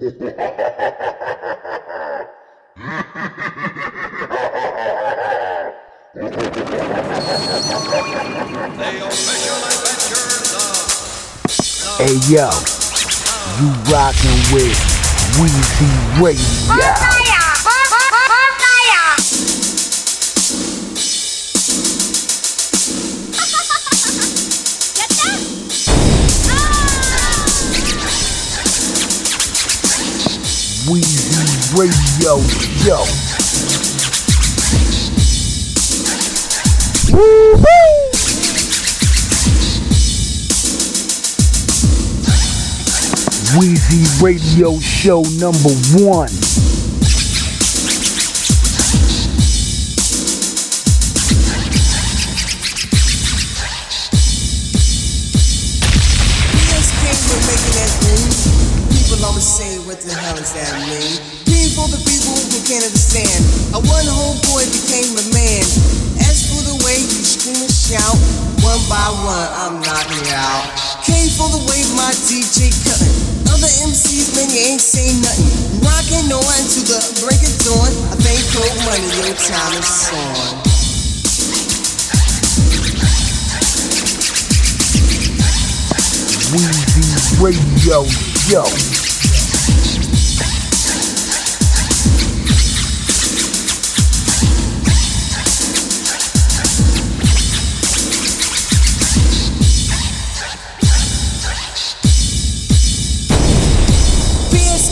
Hey yo, you rockin' with Weezy Radio. Weezy Radio Show. Woo-hoo! Weezy Radio Show number one.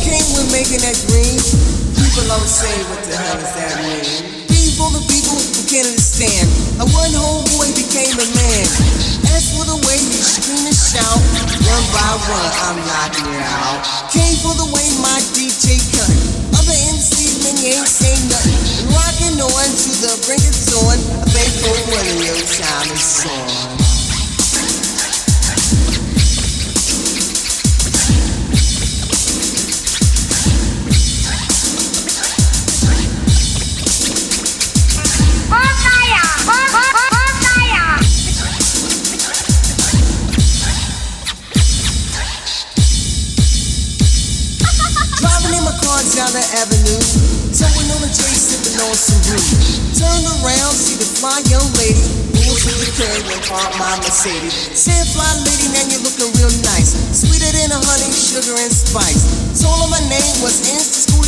King, we're making that green. People always say, what the hell does that mean? For the people who can't understand. A one homeboy became a man. The way you scream and shout, one by one, I'm knocking you out. Came for the way my DJ cut. Other MCs, man, you ain't saying nothing. Rocking on to the brink of dawn. Think for one your time is on. Fly young lady, move to the and park my Mercedes. Said, fly lady, man, you're looking real nice, sweeter than a honey, sugar and spice. Told her my name was Insta Schoolie D,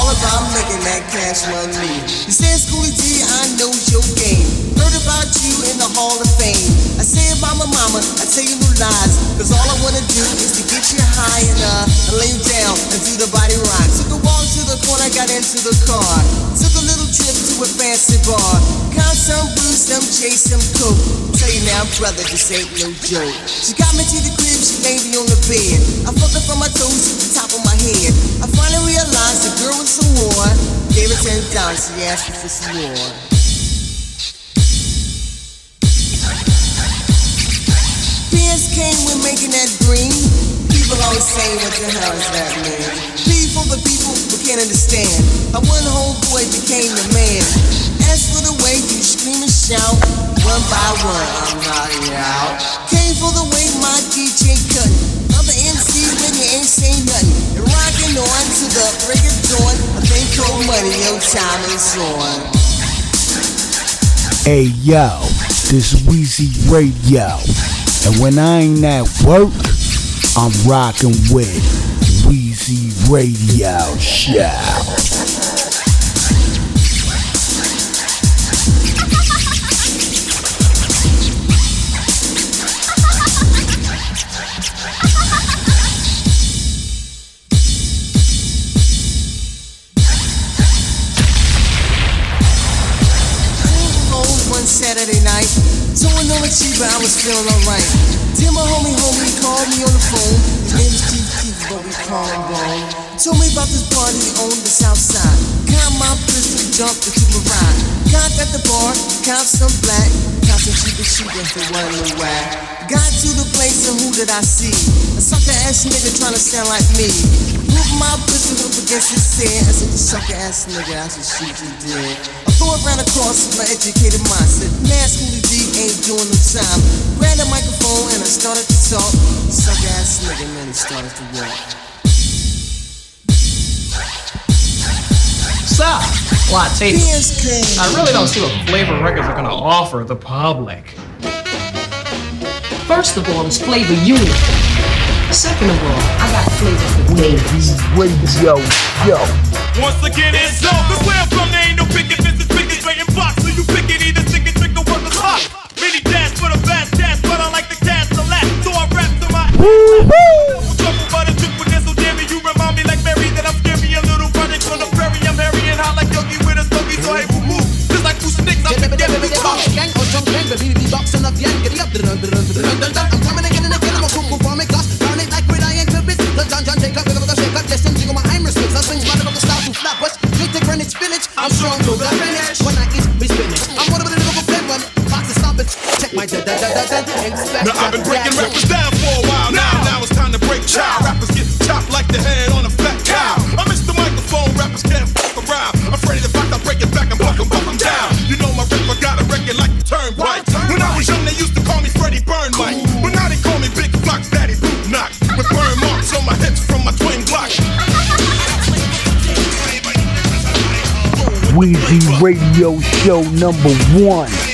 all about making that cash money. He said, Schoolie D, I know your game. Heard about you in the Hall of Fame. I said, Mama, Mama, I tell you no lies, cause all I wanna do is to get you high and uh, and lay you down and do the body rock. Took a walk to the corner, got into the car. Took a little trip to a fancy bar. Got some booze, some chase, some coke. Tell you now, brother, this ain't no joke. She got me to the crib, she laid me on the bed. I fucked her from my toes to the top of my head. I finally realized the girl was a war. Gave her ten dollars, she asked me for some more. PS King, we're making that green. People always say, what the hell is that mean? P for the people who can't understand. How one homeboy became the man. As for the way you scream and shout, one by one, I'm knocking out. Came for the way Hey yo, this Weezy Radio. And when I ain't at work, I'm rocking with Weezy Radio Show. Was feeling alright. Then my homie, homie called me on the phone. His name is Chief Keith, but we call him Bone. Told me about this party on the south side. Got my pistol, jumped into my ride. Got at the bar, cop some black. Got some cheaper shooter for one little whack. Got to the place and who did I see? A sucker ass nigga trying to sound like me. Put my pistol up against his head. I said, the sucker ass nigga, I should shoot you dead. I threw it right across my educated mind. Said, man, Schoolie D ain't doing no time. Grabbed a microphone and I started to talk. Sucker ass nigga, man, he started to walk. South. Why taste? I really don't see what flavor records are gonna offer the public. First of all, it's flavor unit. Second of all, I got flavor for days. Radio Show. Once again, it's so. Cause where I'm from, there ain't no picking fences, picking straight in box. So you pick it, either to Weezy Radio Show number one.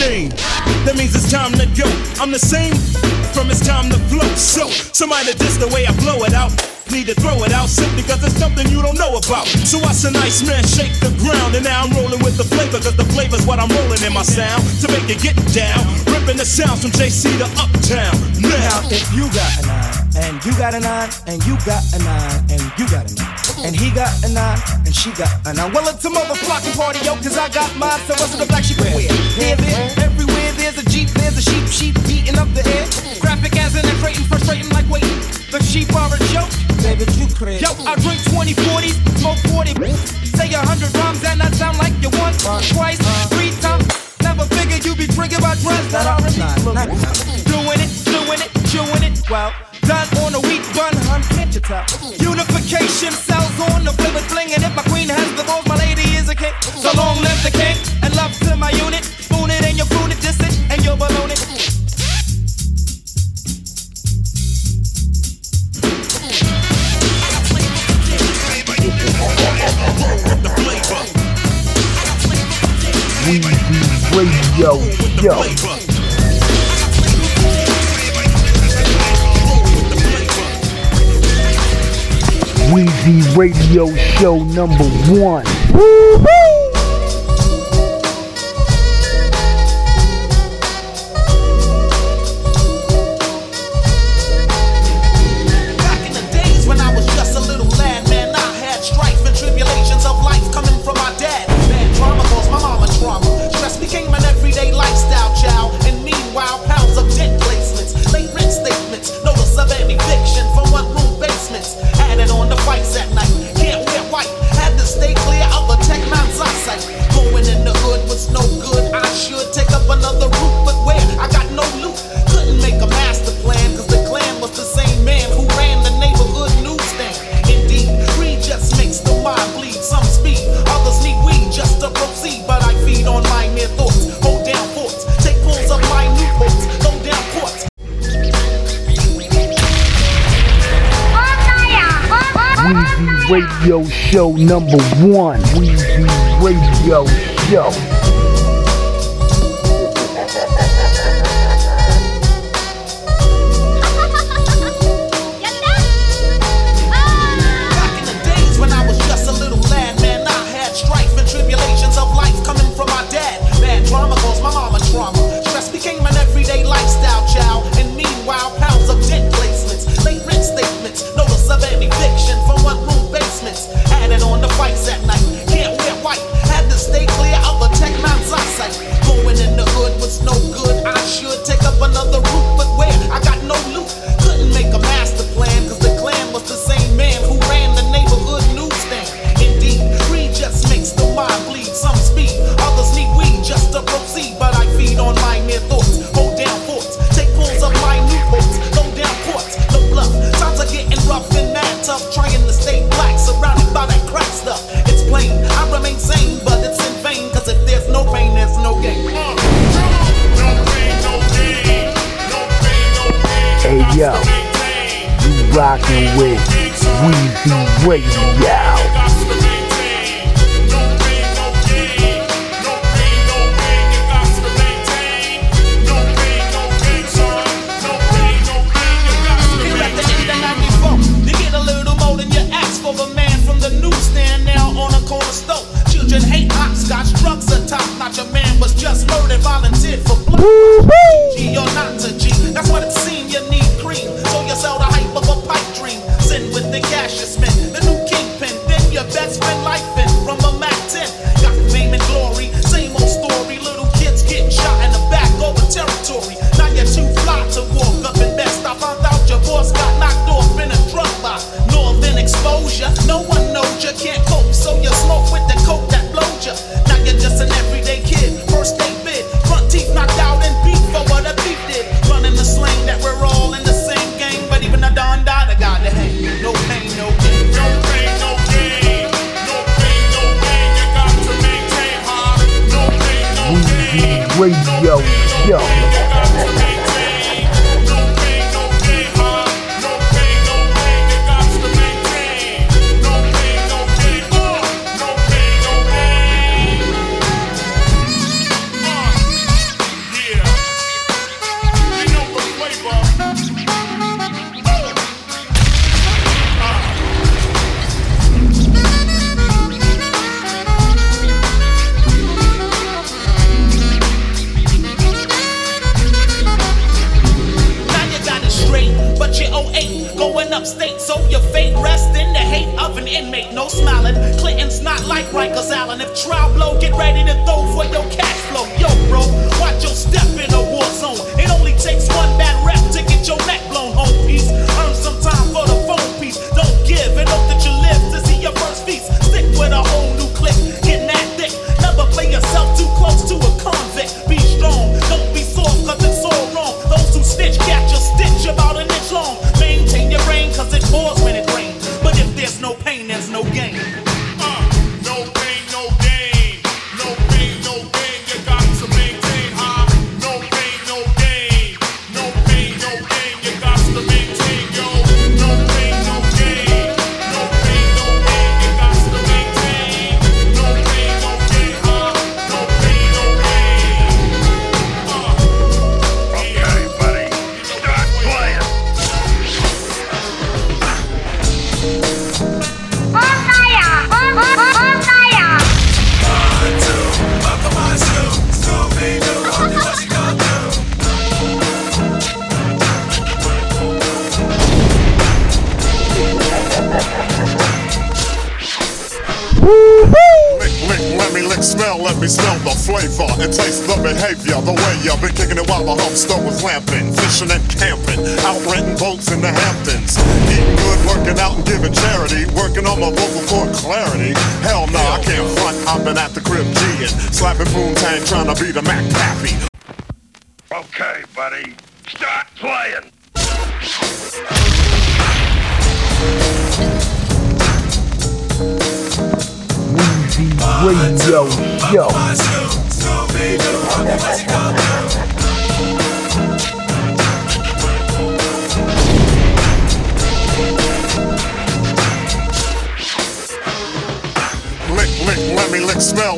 Name? That means it's time to go. I'm the same from it's time to flow. So, somebody diss the way I blow it out. Need to throw it out simply because it's something you don't know about. So watch a nice man shake the ground. And now I'm rolling with the flavor because the flavor's what I'm rolling in my sound. To make it get down. Ripping the sounds from JC to Uptown. Now, Now, if you got a nine, and you got a nine, and you got a nine, and you got a nine, and he got an eye, and she got an nine. Well, it's a motherfucking party, yo, cause I got mine, so what's the black sheep wear? Here, there, everywhere, there's a Jeep, there's a sheep, sheep beating up the air. Graphic as in frustrating, frustrating like waiting. The sheep are a joke. Baby, you crazy. Yo, I drink 20 40s, smoke 40, say a hundred rhymes, and I sound like you once, twice, uh-huh. three times. Never figured you'd be triggered by drugs that are Doing it, doing it, chewing it. Well, done on a week bun, hun, can't you? Unification cells on the flavor fling, and if my queen has the balls, my lady is a king. So long live the king, and love to my unit. Spoon it and you croon it, diss it, and you're balloon it. Radio Show. Weezy Radio Show number one. Back in the Radio Show number one. Weezy Radio Show. You rockin' with Weezy Radio. Feel like the end of the world is close. You get a little more than you asked for. The man from the newsstand now on a corner stoop. Children hate hopscotch. Drugs are top notch. Your man was just murdered, volunteered for blood. G or not to G, that's what it seems Friend life in from a Show. Allen. If trial blow, get ready to throw for your cash flow. Yo, bro, watch your step in a war zone.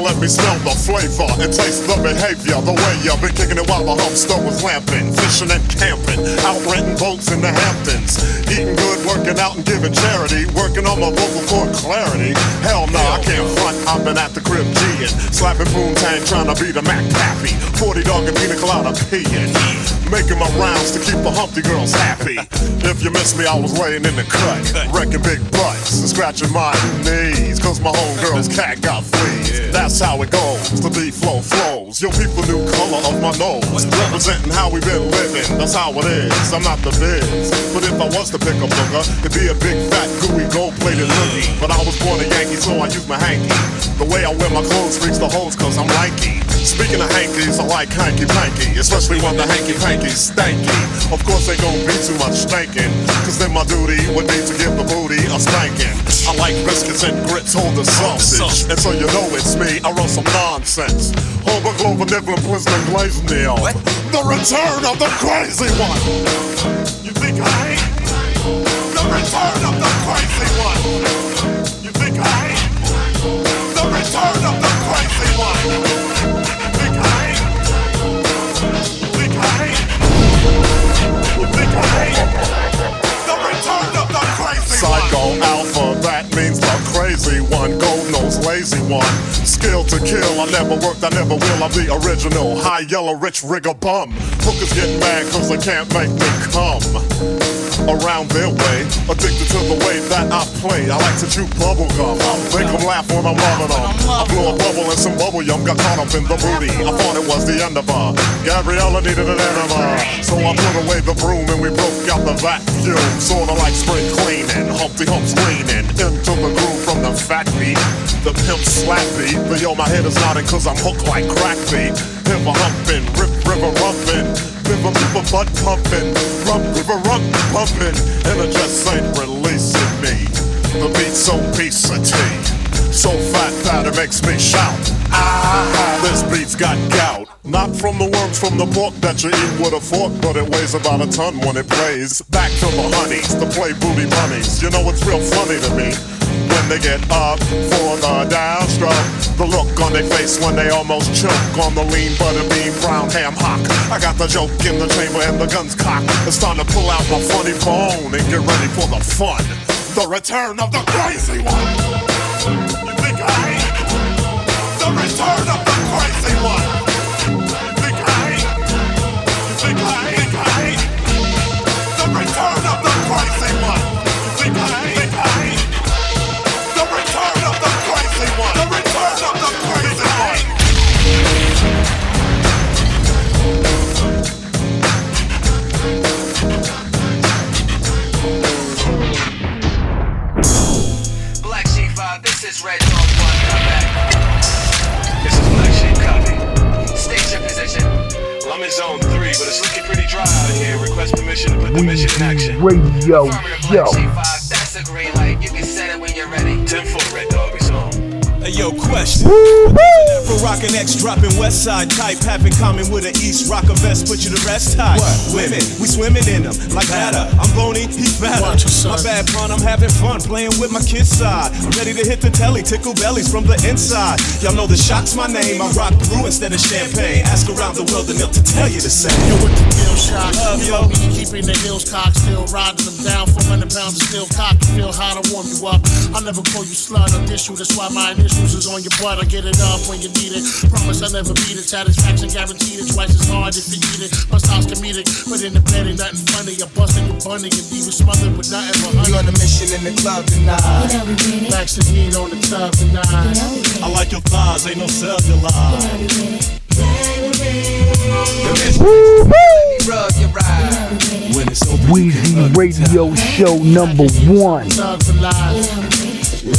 Let me smell the flavor and taste the behavior. The way you've been kicking it while the humpster was lamping, fishing and camping, out renting boats in the Hamptons. Eating good, working out and giving charity, working on my vocal cord clarity. Hell no, I can't front, I've been at the crib G G'ing, slapping Poontang, trying to be the Mac Pappy. 40 dog and pina colada peeing. Making my rounds to keep the Humpty girls happy. If you miss me, I was laying in the cut, wrecking big butts and scratching my knees, cause my homegirl's cat got fleas. That's how it goes, the beat flow flows. Yo, people new color of my nose, representing how we been living. That's how it is, I'm not the biz. But if I was to pick a booger, it'd be a big fat gooey gold plated loogie. But I was born a Yankee, so I use my hanky. The way I wear my clothes freaks the hoes, cause I'm lanky. Speaking of hankies, I like hanky panky, especially when the hanky panky's stanky. Of course, they gon' be too much spanking, cause then my duty would be to give the booty a spanking. I like biscuits and grits, hold the sausage. And so you know it's me. I wrote some nonsense. Holber, Glover, Nibbler, Blister, Glazenil. What? The return of the crazy one. You think I ain't? The return of the crazy one. You think I ain't? The return of Psycho. Alpha, that means the crazy one. Gold nose, lazy one. Skill to kill, I never worked, I never will. I'm the original. High yellow, rich rigger bum. Hookers get mad cause they can't make me come around their way. Addicted to the way that I play. I like to chew bubble gum. Make them laugh when I'm loving them. I blew a bubble and some bubble yum. Got caught up in the booty. I thought it was the end of her. Gabriella needed an enema. So I put away the broom and we broke out the vacuum. Sorta like spring cleaning. Humpty Hump's leaning into the groove from the fat beat. The pimp slap beat. But yo, my head is nodding cause I'm hooked like crack beat. River humping, rip river rumping. River, river, butt pumping, rump, river, rump, pumping, and it just ain't releasing me. The beat's so piece of tea, so fat that it makes me shout. Ah, this beat's got gout. Not from the worms from the pork that you eat with a fork, but it weighs about a ton when it plays. Back to the honeys, the play booty bunnies. You know it's real funny to me when they get up for the downstroke. The look on their face when they almost choke on the lean butter bean brown ham hock. I got the joke in the chamber and the gun's cocked. It's time to pull out my funny bone and get ready for the fun. The return of the crazy one. The return of the crazy one. Is Red Dog 1, come back. This is Black Sheep copy. State your position. Well, I'm in zone 3, but it's looking pretty dry out here. Request permission to put the mission in action. Radio. Black 5, that's a green light. You can set it when you're ready. 10 4, yo, question. Afro rockin' X dropping West Side type, have in common with an East rocker vest, put you to rest type. Women, we swimming in them like batter. I'm bony, he fatter. My bad pun, I'm having fun playing with my kid's side. I'm ready to hit the telly, tickle bellies from the inside. Y'all know the shock's my name. I rock brew instead of champagne. Ask around the world and they'll tell you the same. Yo, with the deal shot, Love, yo. me keeping the heels cocked, still riding them down. 400 pounds of steel cock, feel how to warm you up. I never call you slut or dish you, that's why my initials is on your butt. I get it up when you need it. Promise I'll never beat it. Satisfaction guaranteed it. Twice as hard if you eat it. My style's comedic, but in the bed ain't nothing funny. I'm busting your bunny and leave you smothered with nothing but honey. We on a mission in the club tonight. Max the heat on the tub tonight. I like your thighs, ain't no cellular. Rub your ride. When it's Weezy Radio Show number one. Whatever,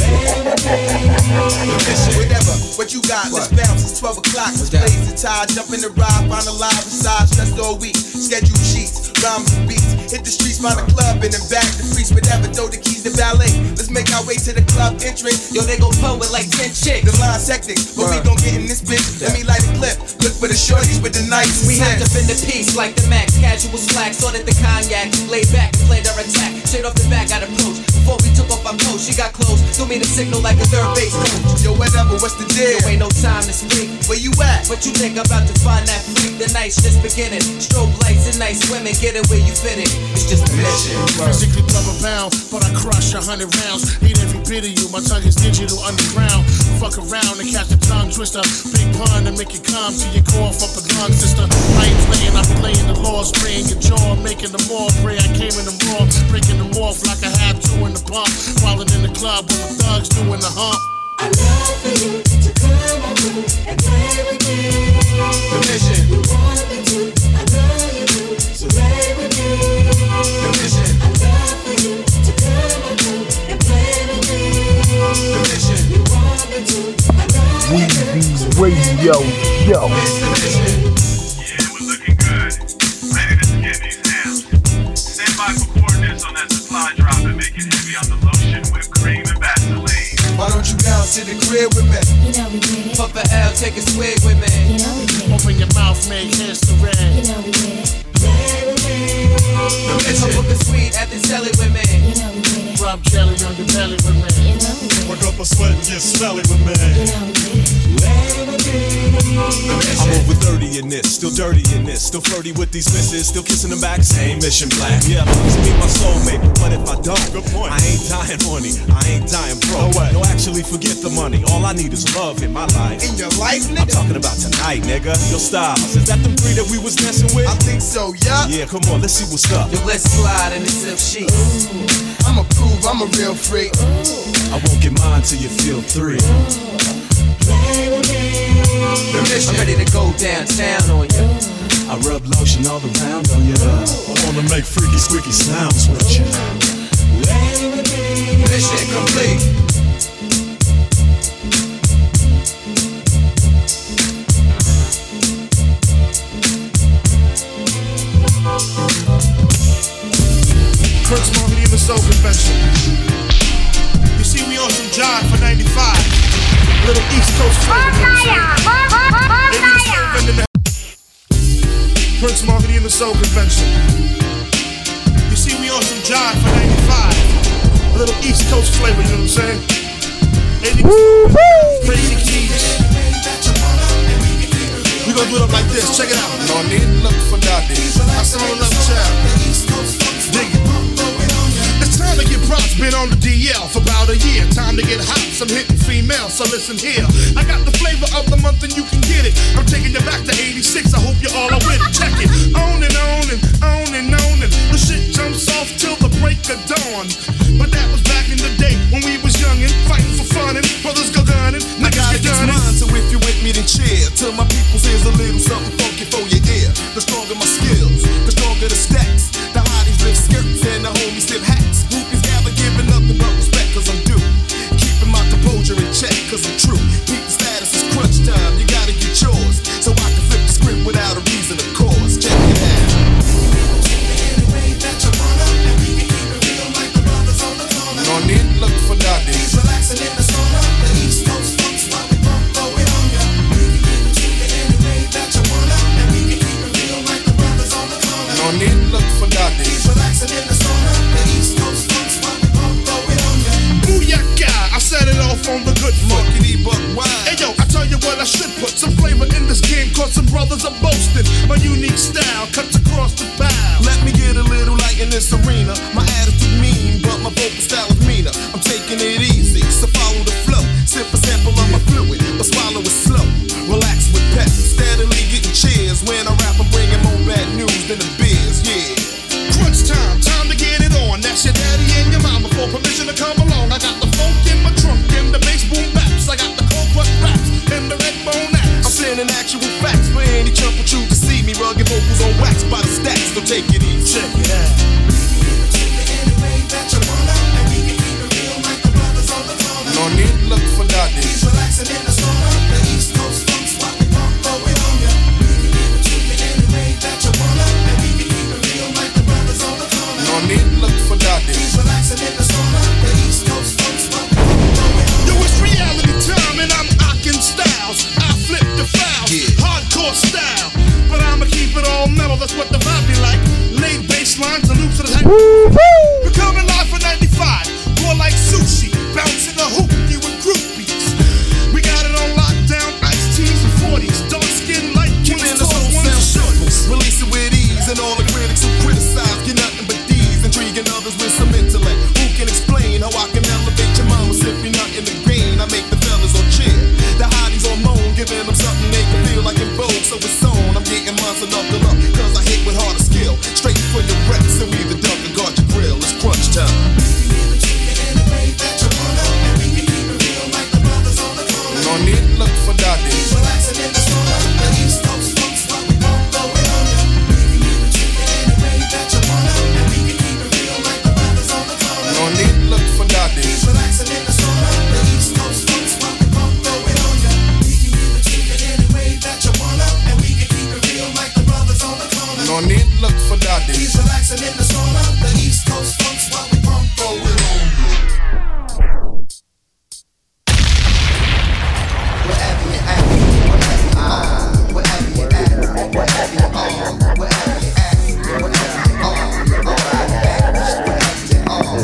what you got? Let's bounce. It's 12 o'clock. Let's blaze the tie. Jump in the ride. Find a live massage. Stressed all week. Schedule sheets. Rhymes and beats. Hit the streets. Find a club. And then back the freaks. Whatever. Throw the keys to ballet. Let's make our way to the club entrance. Yo, they gon' pull with like 10 chicks. The line's hectic, but we gon' get in this bitch. Let me light a clip. Look for the shorties with the nice We have to bend the piece like the max. Casual slack, sorted the cognac. Laid back and played our attack. Straight off the back, got approach. Before we took off our coat, she got close. Threw me the signal like a third base coach. Yo, whatever, what's the deal? Yo, ain't no time to speak. Where you at? But you think I'm about to find that freak? The night's just beginning. Strobe lights and nice women. Get it where you fit it. It's just a mission. Physically rubber bound, but I crush a hundred rounds. Hate every bit of you. My tongue is digital underground. Fuck around and catch a tongue twister. Big pun to make it come to your cough up a lung, sister. I ain't playing, I'm playing the law, spraying your jaw, making them all pray. I came in the raw, breaking them off like I had club with the thugs doing the hump. I love for you to come over and play with me. The mission. You want me to, I know you do, so lay with me. The mission. I love for you to come over and play with me. The mission. You want me to, I know you do, so Weezy Radio Show. It's the mission. Yeah, to the crib with me. You know we with it. Puff a L, take a swig with me. You know we with it. Open your mouth, make hands to red. You know we with it. Mission. Book a suite at the celly with me. You know we with it. Drop jelly on your belly with me. You know we with it. Work up a sweat and get smelly with me. You know we with it. I'm over 30 in this, still dirty in this, still flirty with these misses, still kissing them back, same mission black. Yeah, please meet my soulmate, but if I don't, Good point. I ain't dying horny, I ain't dying broke. No way. No, actually forget the money, all I need is love in my life. In your life, nigga? I'm nigga? talking about tonight, nigga. Yo, Styles, is that the three that we was dancing with? I think so, yeah. Yeah, come on, let's see what's up. Yo, let's slide in the silk sheets. I'ma prove I'm a real freak. Ooh. I won't get mine till you feel three. The mission. I'm ready to go downtown on you. I rub lotion all around on you. I wanna make freaky squeaky sounds with you. Mission complete. Prince Marketing in the Soul Convention. You see, we on some jive for 95. Little East Coast flavor. Soul Convention. You see, we on some jive for 95. A little East Coast flavor, you know what I'm saying? Maybe Crazy Keys. We gonna do it up like this. Check it out. No need look for daddy. I saw another child. Dig it. Time to get props, been on the DL for about a year. Time to get hot, some hitting female, so listen here. I got the flavor of the month and you can get it. I'm taking you back to 86, I hope you all are with it. Check it. On and on and on and on and the shit jumps off till the break of dawn. But that was back in the day when we was youngin', fighting for fun and brothers go gunning. I gotta get get done it. mine, so if you with me, then cheer. Till my people's here's a little something funky for your ear. The stronger my skills, the stronger the stacks. I should put some flavor in this game, cause some brothers are boasting. My unique style cuts across the bow. Let me get a little light in this arena. My attitude mean, but my vocal style is meaner. I'm taking it easy, so follow the flow. Sip a sample of my fluid, but swallow it slow. Relax with pep, steadily getting cheers. When I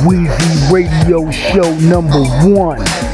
Weezy Radio Show number one.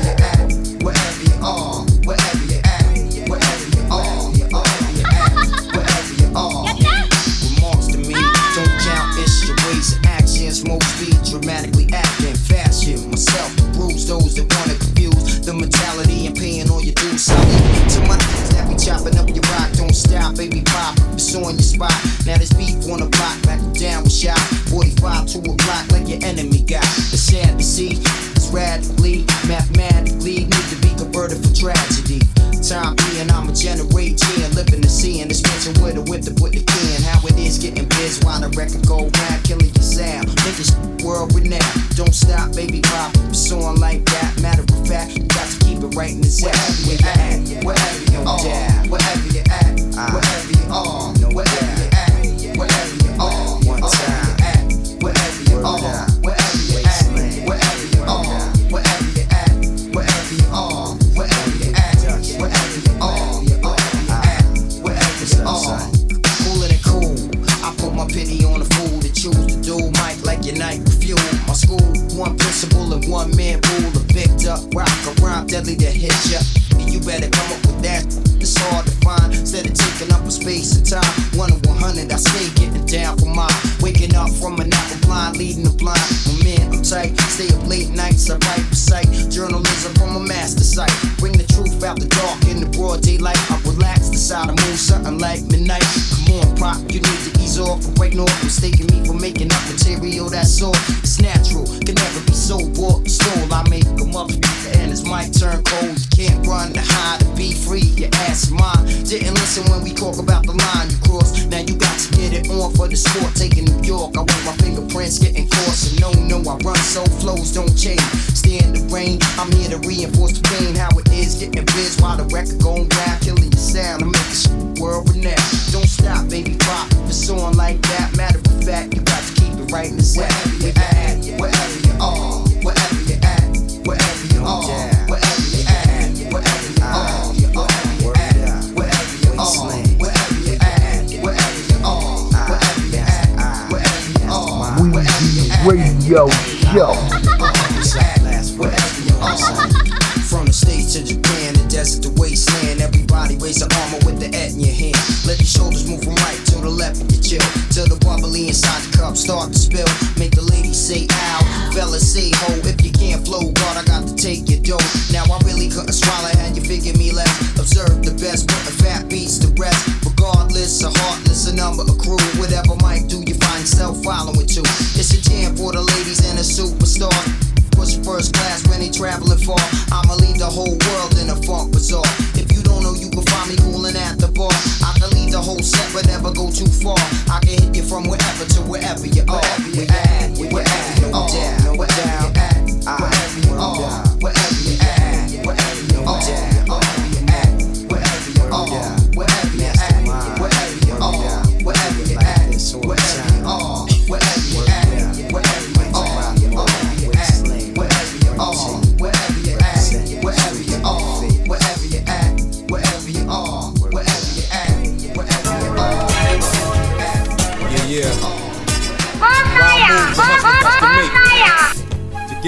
You need to ease off. Break off, mistaking me for making up material that's all. It's natural, can never be so bought, stole. I make a motherfucker and it's my turn cold. You can't run to hide to be free. Your ass mine. Didn't listen when we talk about the line you crossed. Now you got to get it on for the sport. Taking New York, I want my fingerprints getting coarse. And no, no, I run so flows don't change. Stay in the rain, I'm here to reinforce the pain. How it is getting biz while the record gon' rap, killing your sound. I'm making world renowned. Don't stop, baby pop. It's on like that, matter of fact, you got to keep it right in the zap. Wherever you at, wherever you are, wherever you at, wherever you are, wherever you at, wherever you are, wherever you at, wherever you are, wherever you at, wherever you are, wherever you at, wherever you are, Weezy Radio Show. From say ho. If you can't flow, God, I got to take your dough. Now I really couldn't swallow, had you figure me less. Observe the best, putting fat beats to rest. Regardless of heartless, a number a crew. Whatever might do, you find yourself following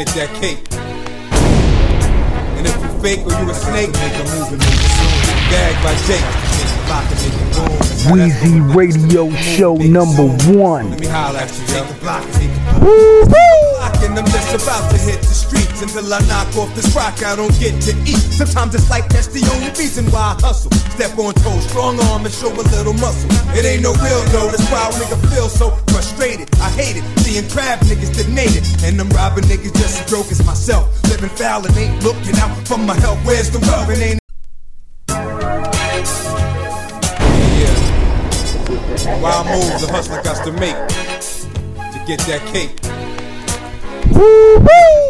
get that cake. And if you fake or you a snake, make a move and make it soon. Gagged by Jake. Lock and make it boom. Weezy Radio Show number one. Let me holler at you, yo. Take and I'm just about to hit the streets until I knock off this rock I don't get to eat. Sometimes it's like that's the only reason why I hustle. Step on toes, strong arm and show a little muscle. It ain't no real though, that's why a nigga feel so frustrated. I hate it, seeing crab niggas denated. And I'm robbing niggas just as broke as myself. Living foul and ain't looking out for my health. Where's the rub? It ain't. Wild moves the hustler got to make to get that cake.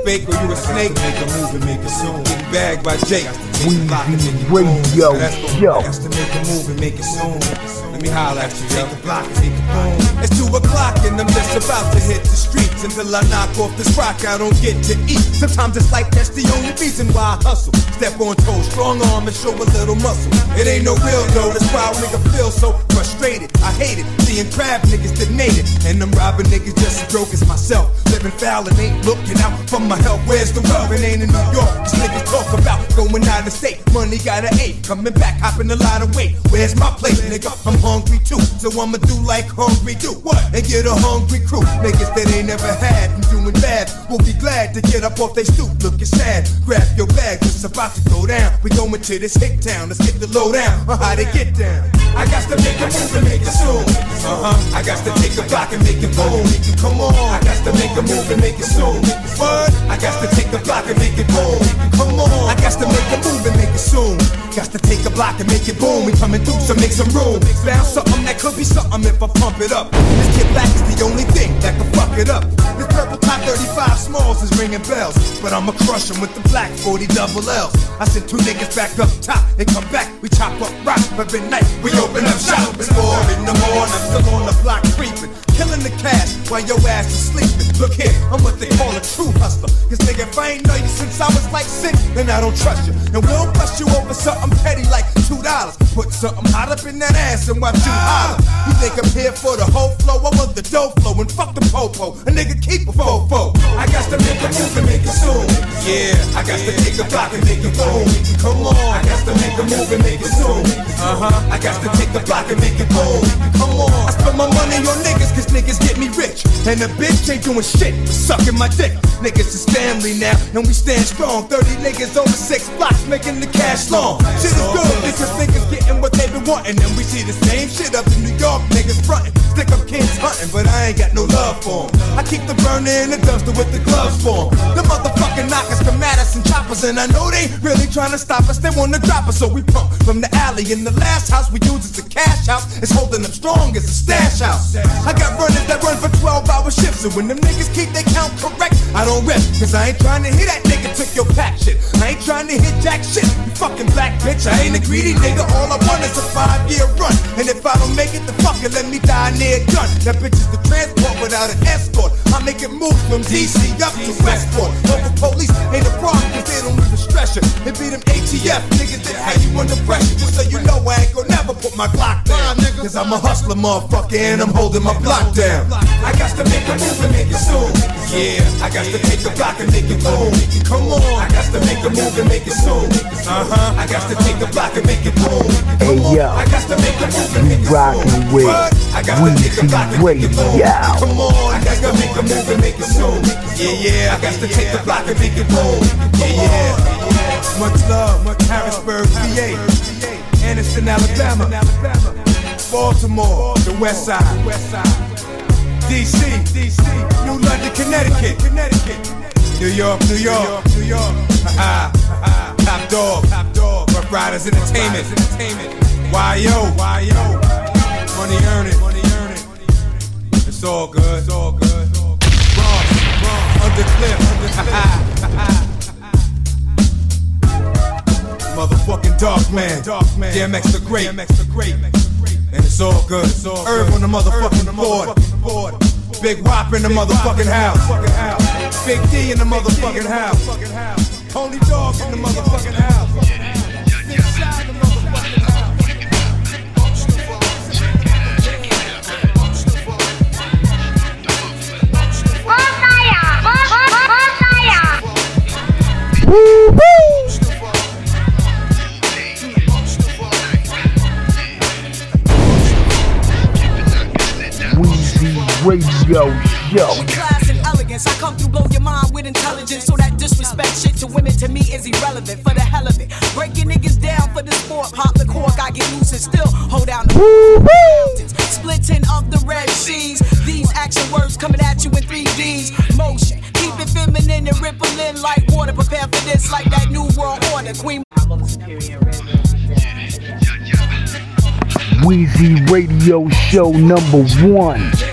Fake or you a snake? Make a move and make it soon. Get bagged by Jake. Weezy Radio Show. That's to make a move and make it soon. Let me holler at you, yo. Take the block and hit the boom. It's two o'clock and I'm just about to hit the streets until I knock off this rock. I don't get to eat. Sometimes it's like that's the only reason why I hustle. Step on toes, strong arm and show a little muscle. It ain't no real though. That's why a nigga feel so frustrated. I hate it. Seeing crab niggas denated. And I'm robbing niggas just as broke as myself. Living foul and ain't looking out for my health. Where's the rub? It ain't in New York. These niggas talk about going out of state. Money got an eight. Coming back, hopping a lot of weight. Where's my plate, nigga? I'm hungry too. So I'ma do like hungry do. What? And get a hungry crew. Niggas that ain't never had and doing bad. Will be glad to get up off they stoop. Looking sad. Grab your bag. It's about to go down. We going to this hick town. Let's get the low down. On how to get down. I got to make a move and make it soon. Uh huh. I got to take a block and make it boom. Come on. I got to make a move and make it soon. What? I got to take a block and make it boom. Come on. I got to make a move and make it soon. Got to take a block and make it boom. We coming through, so make some room. Found something that could be something if I pump it up. This kid black is the only thing that can fuck it up. This purple top 35 smalls is ringing bells. But I'ma crush 'em with the black 40 double L's. I sent two niggas back up top. They come back, we chop up rock. Every night we open up shop. It's four in the morning, still on the block creeping. Killing the cash while your ass is sleeping. Look here, I'm what they call a true hustler. Cause nigga, if I ain't know you since I was like six, then I don't trust you. And we'll bust you over something petty like two dollars. Put something hot up in that ass and watch you holler. You think I'm here for the whole flow? I want the dough flow and fuck the popo. A nigga keep a fofo. I got to make a move and make it soon. Yeah, I got to take a block and make it boom. Come on, I got to make a move and make it soon. Uh huh. I got to take a block and make it boom. Come on, I spend my money on niggas cause niggas get me rich. And the bitch ain't doing shit, sucking my dick. Niggas is family now, and we stand strong. 30 niggas over six blocks making the cash long. Shit is good because niggas getting what they been wanting. And we see the same shit up in New York, niggas frontin'. Stick up kids hunting, but I ain't got no love for for 'em. I keep the burner in the dumpster with the gloves for. The motherfucking knockers come us in choppers, and I know they really trying to stop us. They wanna drop us, so we pump from the alley. In the last house we use is a cash house. It's holding up strong as a stash house. I got runners that run for 12 hour shifts, and when them niggas keep they count correct, I don't rip. Cause I ain't trying to hit that nigga took your pack shit. I ain't trying to hit jack shit. You fucking black bitch, I ain't a greedy nigga. All I want is a five year run. And if I don't make it, the fucker let me die near gun. That bitch is the transport without an escort. I make it move from DC up to Westport. Local police ain't a problem cause they don't even stress you. It be them ATF niggas that have you under pressure. Just so you know I ain't gonna never put my Glock down. Cause I'm a hustler motherfucker and I'm holding my block down. I got to make a move and make it soon. Yeah, I got to take a block and make it boom. Come on, I got to make a move and make it soon. Uh huh. I got to take a block and make it boom. Hey yo, I got to make a move and make it rockin' with I got to take a block and make it. Radio. Come on, I got to make a move and make it soon. Yeah, yeah, I got to take the block and make it boom. Yeah, yeah. Much love, much Harrisburg, PA, Anderson, Alabama, Baltimore, the West Side, DC, DC, New London, Connecticut, Connecticut, New York, New York, New York, ha ha, Top Dog, Top Dog, Ruff Ryders Entertainment, Entertainment, YO, YO, Money Earning, Money Earning. It's all good, it's all good. Bronx, Bronx, Undercliff, Undercliff. Motherfucking Dark Man, Dark Man, DMX the Great, DMX the Great, and it's all good. It's all Irv on the motherfucking board, Big Wop in the motherfucking house, Big D in the motherfucking house, Tony Dog in the motherfucking house. Big Shy in the motherfucking house. Woo Radio Show. class and elegance. I come through, blow your mind with intelligence. So that disrespect shit to women to me is irrelevant for the hell of it. Breaking niggas down for the sport. Pop the cork, I get loose and still hold down the mountains. Splitting of the red seas. These action words coming at you in 3Ds. Motion. Keep it feminine and rippling like water. Prepare for this like that new world order. Queen. Weezy Radio Show number one.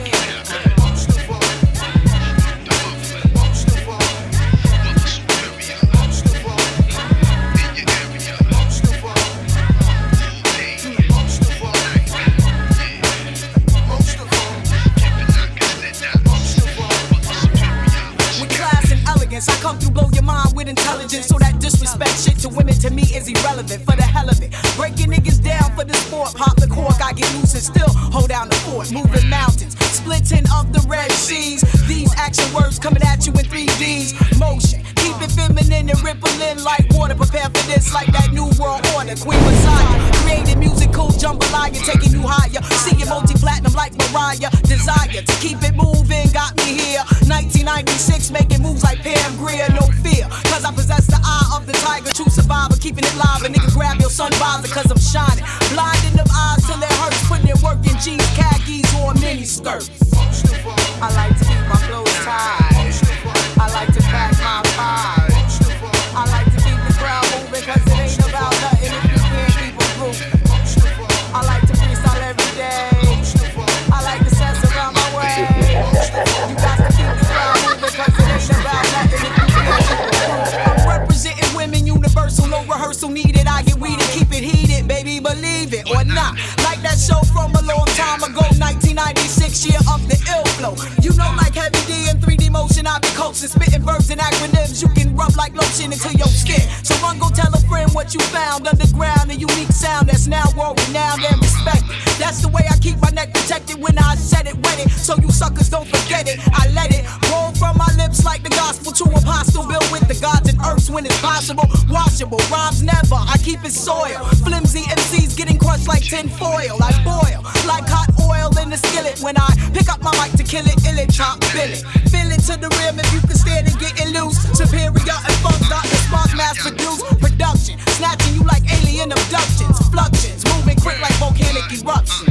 Flow. You know, like heavy D and 3D motion, I be coaching, spitting verbs and acronyms. You can rub like lotion into your skin. So run, go tell a friend what you found underground, a unique sound that's now world renowned and respected. That's the way I keep my neck protected when I said it, wet it. So you suckers don't forget it. I let it roll from my lips like the gospel to apostle, built with the gods and earths when it's possible. Washable rhymes never. I keep it soil. Flimsy MCs getting crushed like tin foil. I boil like hot oil in the skillet when I pick up my mic to kill it, ill it, chop, bill it. Fill it to the rim if you can stand it, getting loose. Superior and funk, Dr. Spark, mass produce production. Snatching you like alien abductions, fluctuations, moving quick like volcanic eruptions.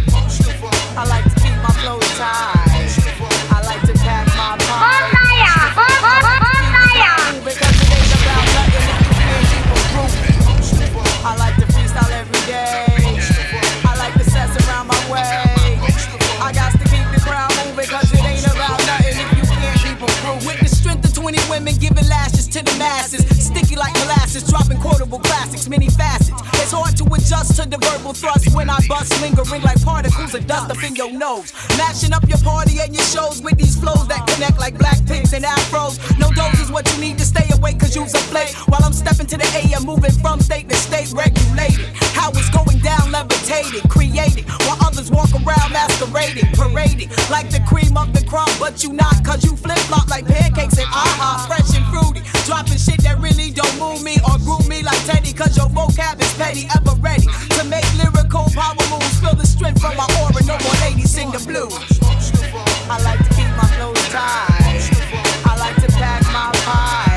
I like to keep my clothes tight. Classics, many facets. It's hard to adjust to the verbal thrust when I bust, lingering like particles of dust up in your nose. Mashing up your party and your shows with these flows that connect like black pigs and afros. No dose is what you need to stay awake cause you's a flake. While I'm stepping to the AM, moving from state to state, regulated. How it's going down, levitating, creating. While others walk around masquerading, parading. Like the cream of the crop, but you not cause you flip flop like pancakes and aha, fresh and fruity. Dropping shit that really don't move me or groove me like Teddy cause your vocab is petty, ever ready to make lyrical power moves. Feel the strength from my aura, no more ladies sing the blues. I like to keep my clothes tight. I like to pack my pipe.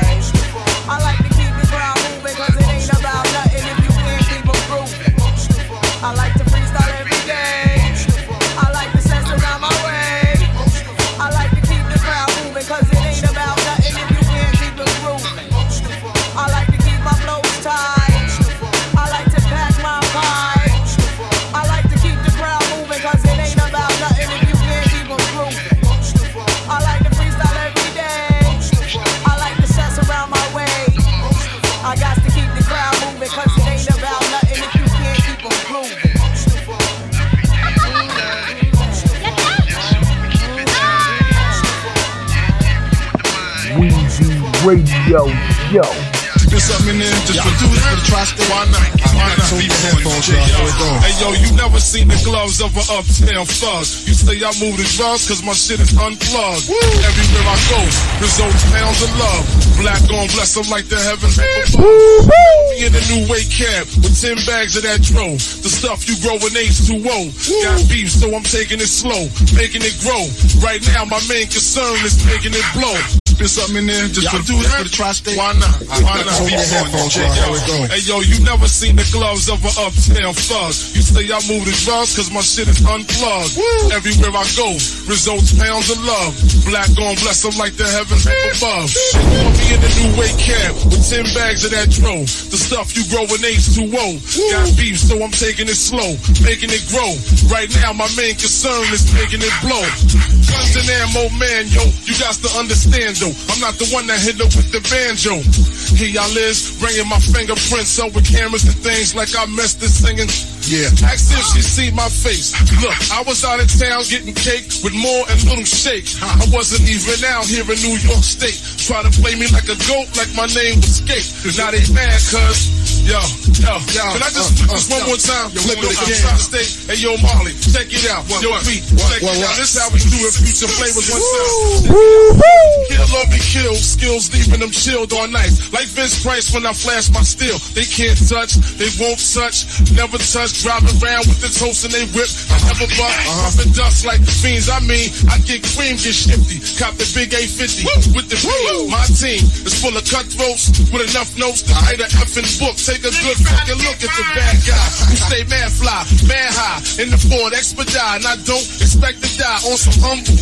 Uptown thug. You say I move the drugs cause my shit is unplugged. Everywhere I go, results pounds of love. Black on bless them like the heavens above. Me in the new weight cab with 10 bags of that dro. The stuff you grow in H2O. Got beef, so I'm taking it slow, making it grow. Right now, my main concern is making it blow. Spit something in there just for, do that? for the tri-state. Why not? Why not? Be Hey yo, you never seen the gloves of an uptown thug. You say I move the drugs cause my shit is unplugged. Everywhere I go, results pounds of love. Black on bless them like the heavens above. Put me in the new weight cab with 10 bags of that dro. Stuff you grow in H2O. Got beef, so I'm taking it slow, making it grow. Right now, my main concern is making it blow. Guns and ammo, man, yo, you got to understand, though. I'm not the one that hit her with the banjo. Here y'all is, bringing my fingerprints up with cameras and things like I messed this singing. Yeah. Ask if she see my face. Look, I was out of town getting cake with more and little shake. I wasn't even out here in New York State. Try to play me like a goat, like my name was Skate. Now they mad cuz Yo, yo, can I just flip this one more time? Yo, flip it again. stay. Hey, yo, Marley, check it out. What, yo, beat, check what, it what? out. This how we do it. Future Flavas one time. Kill or be killed, skills leaving them chilled all night. Like Vince Price when I flash my steel. They can't touch, they won't touch, never touch. Driving around with the toast and they whip. I never buck, Uh-huh. puffin' dust like the fiends. I mean, I get cream, get shifty. Cop the big A50 with the beam. My team is full of cutthroats with enough notes to write a effing book. Take a good fucking look at the bad guy who stay mad fly, mad high in the Ford Expedite. And I don't expect to die on some humble.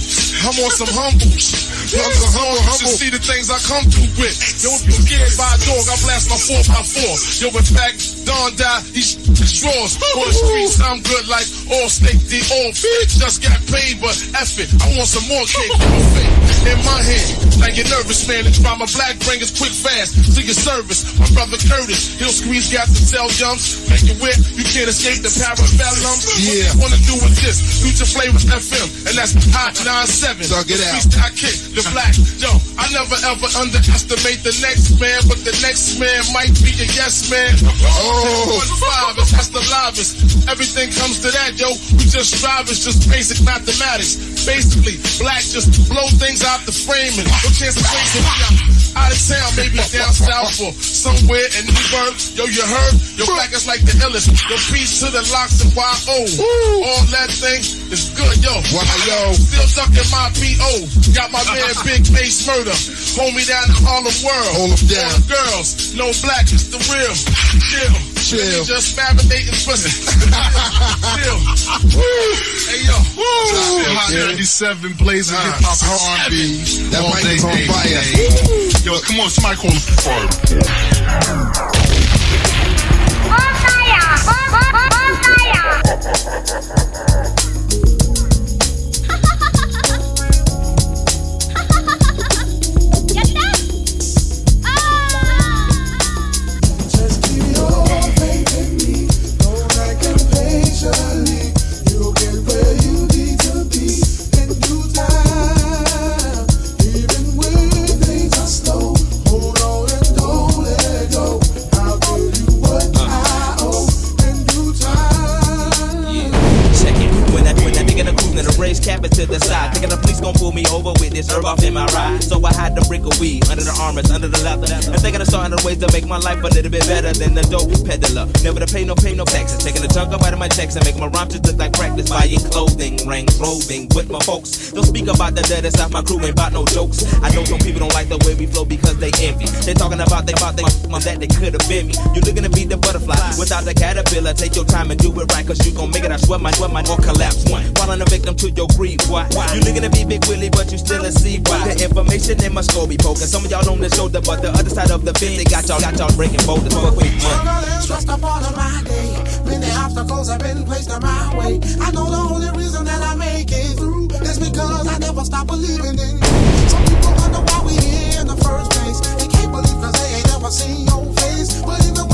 I'm on some humbles. Humble, humble, humble. see the things I come through with. Yo, if you scared by a dog, I blast my 4x4. Yo, in fact, Don died, he sh- straws. On the streets, I'm good like all steak, the all bitch. Just got paid, but F it. I want some more cake. In my hand, now you're nervous, man. It's my black bring is quick, fast to your service. My brother Curtis, he'll squeeze gas and sell jumps. Make it wet, you can't escape the parabellum. Yeah. What wanna do with this? Future Flavas FM, and that's Hot 97. So get out. Freestyle kick, the black. Yo, I never ever underestimate the next man, but the next man might be a yes man. Oh, one five, it's that's the livest. Everything comes to that, yo. We just strive, it's just basic mathematics. Basically, black just blow things out the framing. No chance of wasting me out. Out of town, maybe down south or somewhere in Newburgh. Yo, you heard? Yo, black is like the illest. Yo, peace to the locks and YO. All that thing is good, yo. Yo. Still ducking my PO. Got my man Big Face Murder. Hold me down to all the Harlem world. Hold 'em down. All the girls, no black, it's the real. Chill. Chill. Let just marinating pussy. Chill. Hey, yo. Hot 97 blazing hip hop and R&B. That all mic is on day, fire. day. Yo, come on, somebody call him for Just Under the armors, under the leather, and thinking starting ways to make my life a little bit better than the dope peddler. Never to pay no pay no taxes, taking junk up out of my checks and making my rhymes just look like practice. Buying clothing, ring, clothing with my folks. Don't speak about the dead inside my crew, ain't about no jokes. I know some people don't like the way we flow because they envy. They talking about they about they my, that they could have been me. You looking to be the butterfly without the caterpillar. Take your time and do it right, cause you gon' make it. I swear my swear my or collapse one. Falling a victim to your greed. Why? You looking to be Big Willie, but you still a C. Why? The information in my skull be poking. Some of y'all on the shoulder, but the other side of the fence, they got y'all got y'all breaking boulders for quick money. Stressed up all of my day. Many obstacles have been placed in my way. I know the only reason that I make it through is because I never stop believing in you. Some people wonder why we here in the first place. They can't believe cause they ain't never seen your face. But even when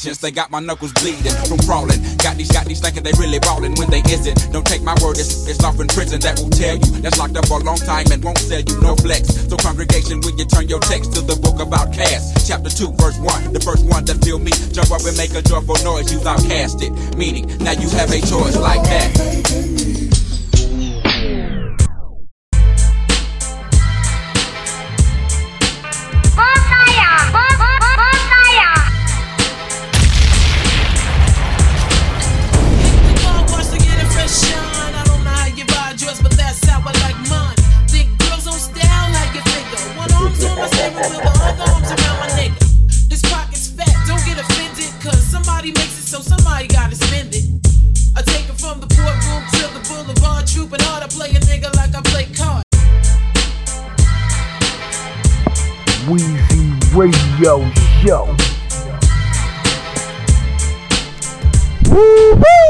allegiance. They got my knuckles bleeding from crawling. Got these, got these thinking they really ballin' when they isn't. Don't take my word, it's, it's off in prison that will tell you. That's locked up for a long time and won't sell you no flex. So congregation, when you turn your text to the book about cast, chapter two, verse one, the first one that feel me, jump up and make a joyful noise. You've outcast it, meaning now you have a choice like that. Radio Show. Woo-hoo!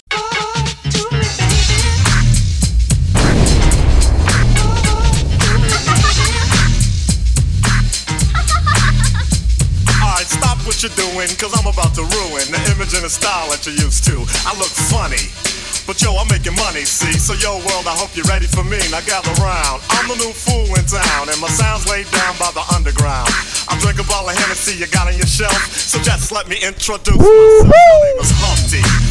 In and a style that you're used to. I look funny. But yo, I'm making money, see? So yo, world, I hope you're ready for me. Now gather round. I'm the new fool in town, and my sound's laid down by the underground. I drink a bottle of Hennessy you got on your shelf, so just let me introduce myself. My name is Humpty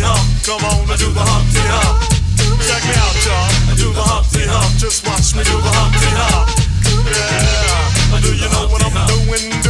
Humpty Hump. Come on, I do the Humpty Hump. Check me out, y'all. I do the Humpty Hump. Just watch me do the Humpty Hump. Yeah. Do you know what I'm doing?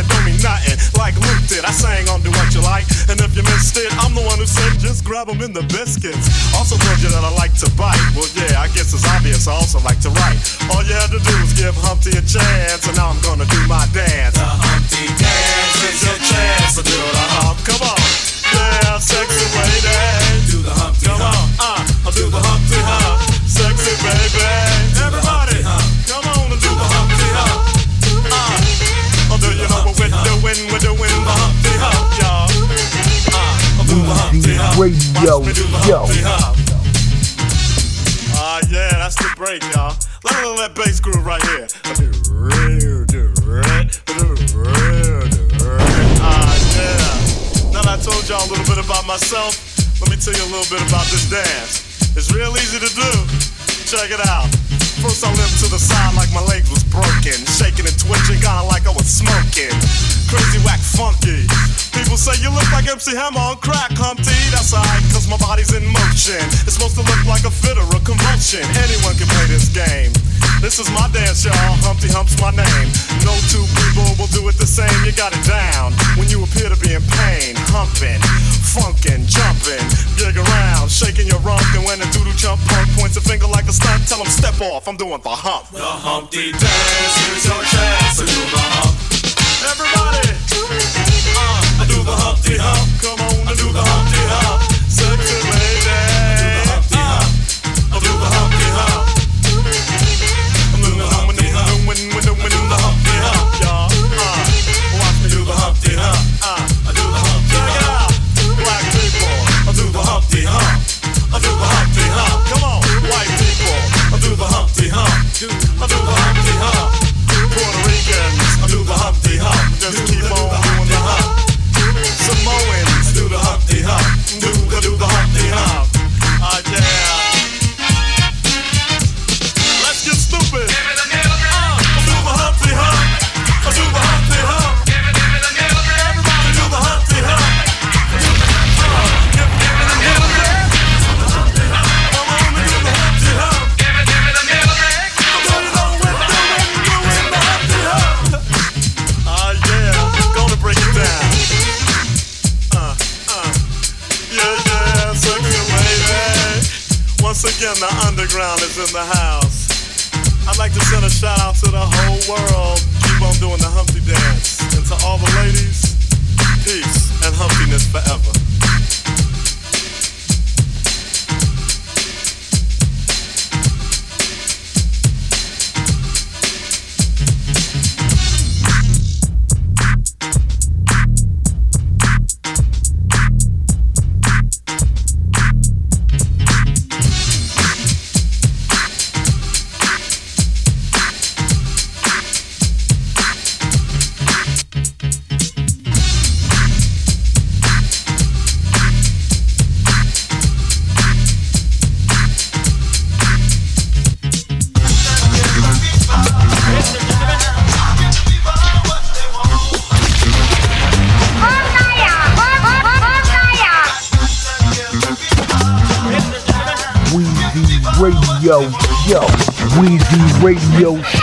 that don't mean nothing, like Luke did. I sang on Do What You Like, and if you missed it, I'm the one who said just grab them in the biscuits. Also told you that I like to bite. Well, yeah, I guess it's obvious. I also like to write. All you had to do was give Humpty a chance, and now I'm gonna do my dance. The Humpty dance is your chance to do the hump. Come on, yeah, sexy lady. Do the Humpty Come on, uh, I'll do the Humpty hump. Sexy baby, everybody, doing? We're doing the Humpty Hump, y'all. Uh, do the Humpty Hump. Radio, me yo. Ah, yeah, that's the break, y'all. Let me let that bass groove right here. Ah, yeah. Now that I told y'all a little bit about myself, let me tell you a little bit about this dance. It's real easy to do. Check it out. First I limped to the side like my leg was broken. Shaking and twitching, kinda like I was smoking. Crazy whack funky. People say you look like MC Hammer on crack, Humpty. That's alright, cause my body's in motion. It's supposed to look like a fit or a convulsion. Anyone can play this game. This is my dance, y'all. Humpty Hump's my name. No two people will do it the same. You got it down when you appear to be in tell him step off. I'm doing the hump. The Humpty dance.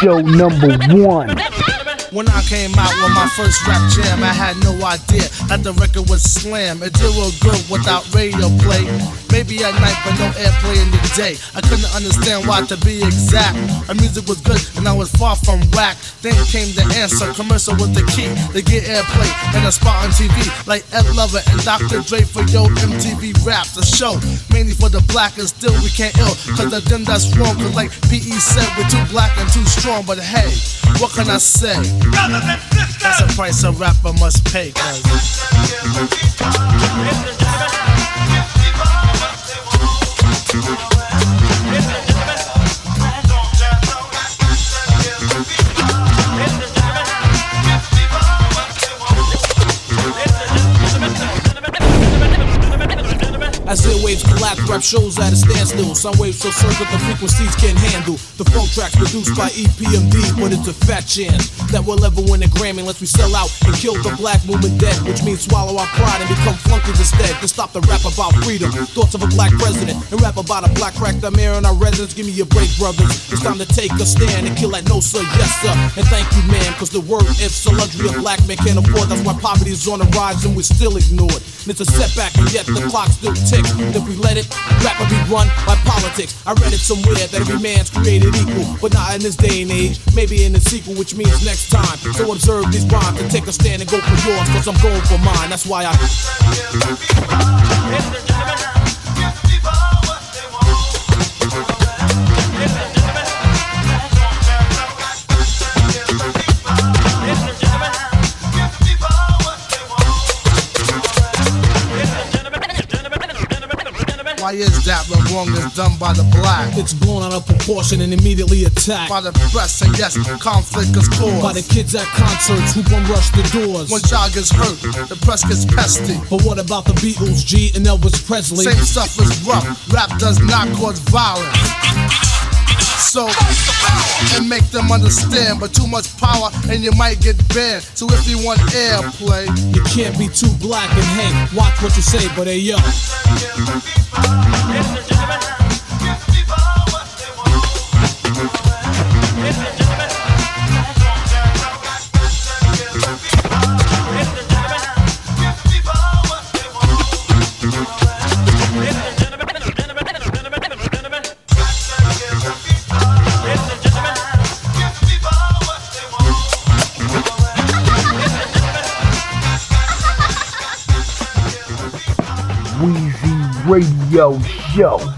Show number one. When I came out with my first rap jam, I had no idea that the record would slam. It did real good without radio play. Maybe at night, but no airplay in the day. I couldn't understand why to be exact. Our music was good and I was far from whack. Then came the answer, commercial was the key to get airplay and a spot on TV like Ed Lover and Dr. Dre for Yo MTV Raps, a show mainly for the black and still we can't ill. Cause of them that's wrong, cause like PE said, we're too black and too strong. But hey, what can I say? That's a price a rapper must pay. Cause As airwaves collapse, rap shows at a standstill. Some waves so circuit the frequencies can't handle. The folk tracks produced by EPMD, but it's a fat chance that we'll ever win a Grammy unless we sell out and kill the black movement dead, which means swallow our pride and become flunkies instead. To stop the rap about freedom, thoughts of a black president, and rap about a black crack the mayor and our residents. Give me a break, brothers. It's time to take a stand and kill that no sir, yes sir. And thank you, man, cause the word if's a luxury a black man can't afford. That's why poverty is on the rise and we're still ignored. It's a setback, and yet the clock still ticks. If we let it, rap will be run by politics. I read it somewhere that every man's created equal, but not in this day and age. Maybe in the sequel, which means next time. So observe these rhymes and take a stand and go for yours, cause I'm going for mine. That's why I. is that when wrong is done by the black? It's blown out of proportion and immediately attacked. By the press, and yes, conflict is caused. By the kids at concerts who won't rush the doors. When child gets hurt, the press gets pesty. But what about the Beatles, G and Elvis Presley? Same stuff is rough. Rap does not cause violence. So, and make them understand, but too much power and you might get banned. So if you want airplay, you can't be too black and hey, watch what you say, but hey yo. Radio Show.